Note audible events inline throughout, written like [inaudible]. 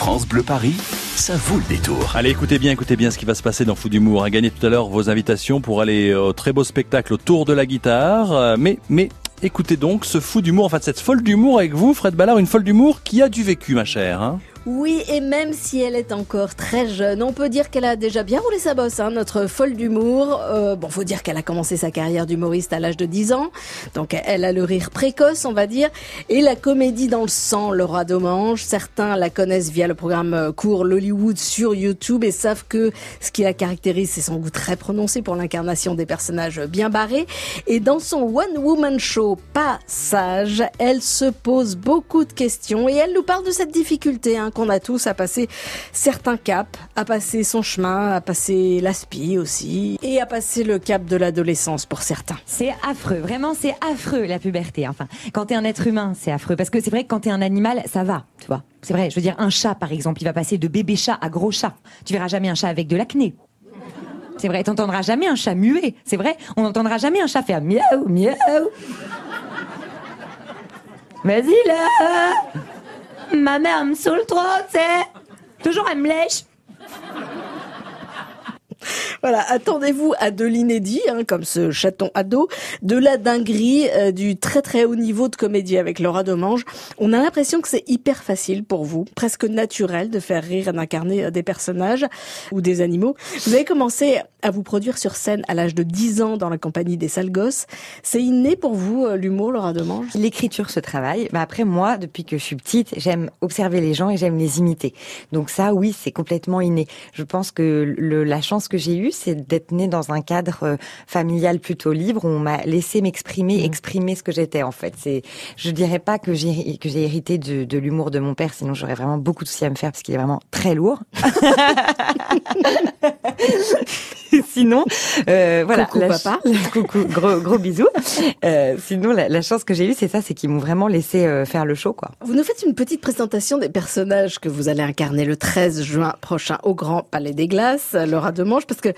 France Bleu Paris, ça vaut le détour. Allez, écoutez bien, écoutez bien ce qui va se passer dans Fou d'humour. A gagné tout à l'heure vos invitations pour aller au très beau spectacle autour de la guitare. Euh, Mais, mais, écoutez donc ce fou d'humour, en fait cette folle d'humour avec vous, Fred Ballard, une folle d'humour qui a du vécu, ma chère. Hein Oui, et même si elle est encore très jeune, on peut dire qu'elle a déjà bien roulé sa bosse, hein, notre folle d'humour. Euh, bon, faut dire qu'elle a commencé sa carrière d'humoriste à l'âge de 10 ans, donc elle a le rire précoce, on va dire, et la comédie dans le sang, Laura Domange. Certains la connaissent via le programme euh, court Lollywood sur YouTube et savent que ce qui la caractérise, c'est son goût très prononcé pour l'incarnation des personnages bien barrés. Et dans son One Woman Show Passage, elle se pose beaucoup de questions et elle nous parle de cette difficulté hein, qu'on a tous à passer certains caps, à passer son chemin, à passer l'aspi aussi, et à passer le cap de l'adolescence pour certains. C'est affreux, vraiment c'est affreux la puberté. Enfin, quand t'es un être humain, c'est affreux. Parce que c'est vrai que quand t'es un animal, ça va, tu vois. C'est vrai, je veux dire, un chat par exemple, il va passer de bébé chat à gros chat. Tu verras jamais un chat avec de l'acné. C'est vrai, t'entendras jamais un chat muet. C'est vrai, on n'entendra jamais un chat faire miaou, miaou. Vas-y là Ma mère me saoule trop, sais. Toujours elle me lèche Voilà, attendez-vous à de l'inédit, hein, comme ce chaton ado, de la dinguerie, euh, du très très haut niveau de comédie avec Laura Domange. On a l'impression que c'est hyper facile pour vous, presque naturel de faire rire et d'incarner euh, des personnages ou des animaux. Vous avez commencé à vous produire sur scène à l'âge de 10 ans dans la compagnie des sales gosses. C'est inné pour vous, euh, l'humour, Laura Domange L'écriture se travaille. Bah après, moi, depuis que je suis petite, j'aime observer les gens et j'aime les imiter. Donc ça, oui, c'est complètement inné. Je pense que le, la chance que j'ai eue, c'est d'être née dans un cadre euh, familial plutôt libre où on m'a laissé m'exprimer, exprimer ce que j'étais en fait. C'est, je dirais pas que j'ai que j'ai hérité de, de l'humour de mon père, sinon j'aurais vraiment beaucoup de soucis à me faire parce qu'il est vraiment très lourd. [laughs] [laughs] sinon, euh, voilà. Coucou, la papa. [laughs] Coucou, gros gros bisous. Euh, sinon, la, la chance que j'ai eue, c'est ça, c'est qu'ils m'ont vraiment laissé euh, faire le show, quoi. Vous nous faites une petite présentation des personnages que vous allez incarner le 13 juin prochain au Grand Palais des Glaces, Laura Demange, parce que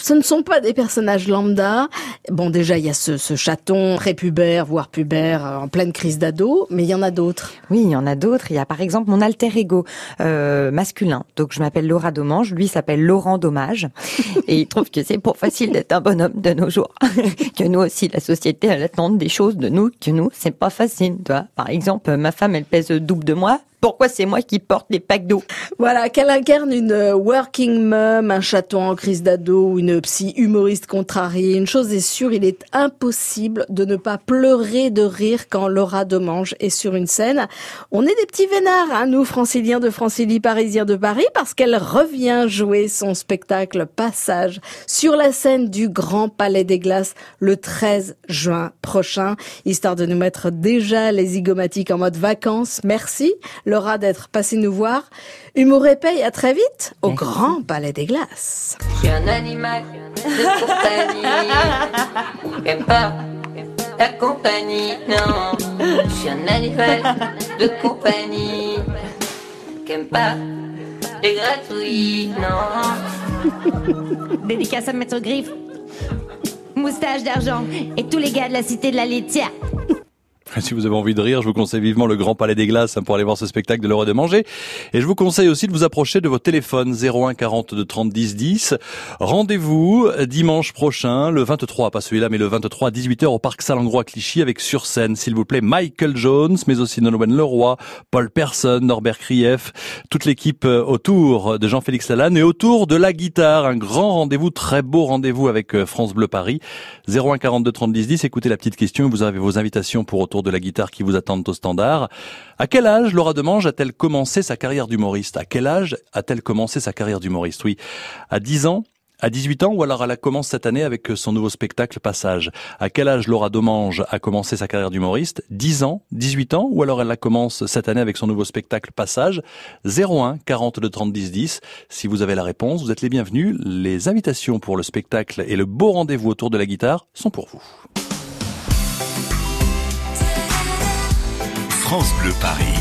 ce ne sont pas des personnages lambda. Bon, déjà, il y a ce, ce chaton prépubère, voire pubère, euh, en pleine crise d'ado, mais il y en a d'autres. Oui, il y en a d'autres. Il y a par exemple mon alter ego euh, masculin. Donc je m'appelle Laura Domange, lui s'appelle Laurent Dommage. [laughs] Et trouve que c'est pour facile d'être un bonhomme de nos jours. [laughs] que nous aussi, la société, elle attend des choses de nous que nous, c'est pas facile. Tu vois. Par exemple, ma femme, elle pèse le double de moi. Pourquoi c'est moi qui porte les packs d'eau Voilà, qu'elle incarne une euh, working mom, un chaton en crise d'ado une psy humoriste contrariée. Une chose est sûre, il est impossible de ne pas pleurer de rire quand Laura Domange est sur une scène. On est des petits vénards, hein, nous, franciliens de Francilie, parisiens de Paris, parce qu'elle revient jouer son spectacle Passage sur la scène du Grand Palais des Glaces le 13 juin prochain, histoire de nous mettre déjà les zygomatiques en mode vacances. Merci, Laura, d'être passée nous voir. Humour et paye, à très vite au Grand Palais des Glaces. Je suis un animal de pas la compagnie, non. Je suis un animal de compagnie. J'aime pas les gratouilles, non. Dédicace à Maître Griffe. Moustache d'argent. Et tous les gars de la cité de la laitière. [laughs] Si vous avez envie de rire, je vous conseille vivement le Grand Palais des Glaces hein, pour aller voir ce spectacle de l'heure de manger. Et je vous conseille aussi de vous approcher de votre téléphone 01 42 30 10 10. Rendez-vous dimanche prochain, le 23, pas celui-là, mais le 23 à 18h au Parc Saint-Langrois Clichy avec sur scène, s'il vous plaît, Michael Jones, mais aussi Nolwenn Leroy, Paul Persson, Norbert Krief, toute l'équipe euh, autour de Jean-Félix Lalanne et autour de la guitare. Un grand rendez-vous, très beau rendez-vous avec euh, France Bleu Paris. 01 42 30 10 10. Écoutez la petite question. Vous avez vos invitations pour autour de la guitare qui vous attendent au standard. À quel âge Laura Demange a-t-elle commencé sa carrière d'humoriste? À quel âge a-t-elle commencé sa carrière d'humoriste? Oui, à 10 ans à 18 ans ou alors elle a commencé cette année avec son nouveau spectacle Passage? À quel âge Laura Domange a commencé sa carrière d'humoriste? 10 ans, 18 ans ou alors elle la commence cette année avec son nouveau spectacle Passage? 01 42 30 10 10. Si vous avez la réponse, vous êtes les bienvenus. Les invitations pour le spectacle et le beau rendez-vous autour de la guitare sont pour vous. France Bleu Paris.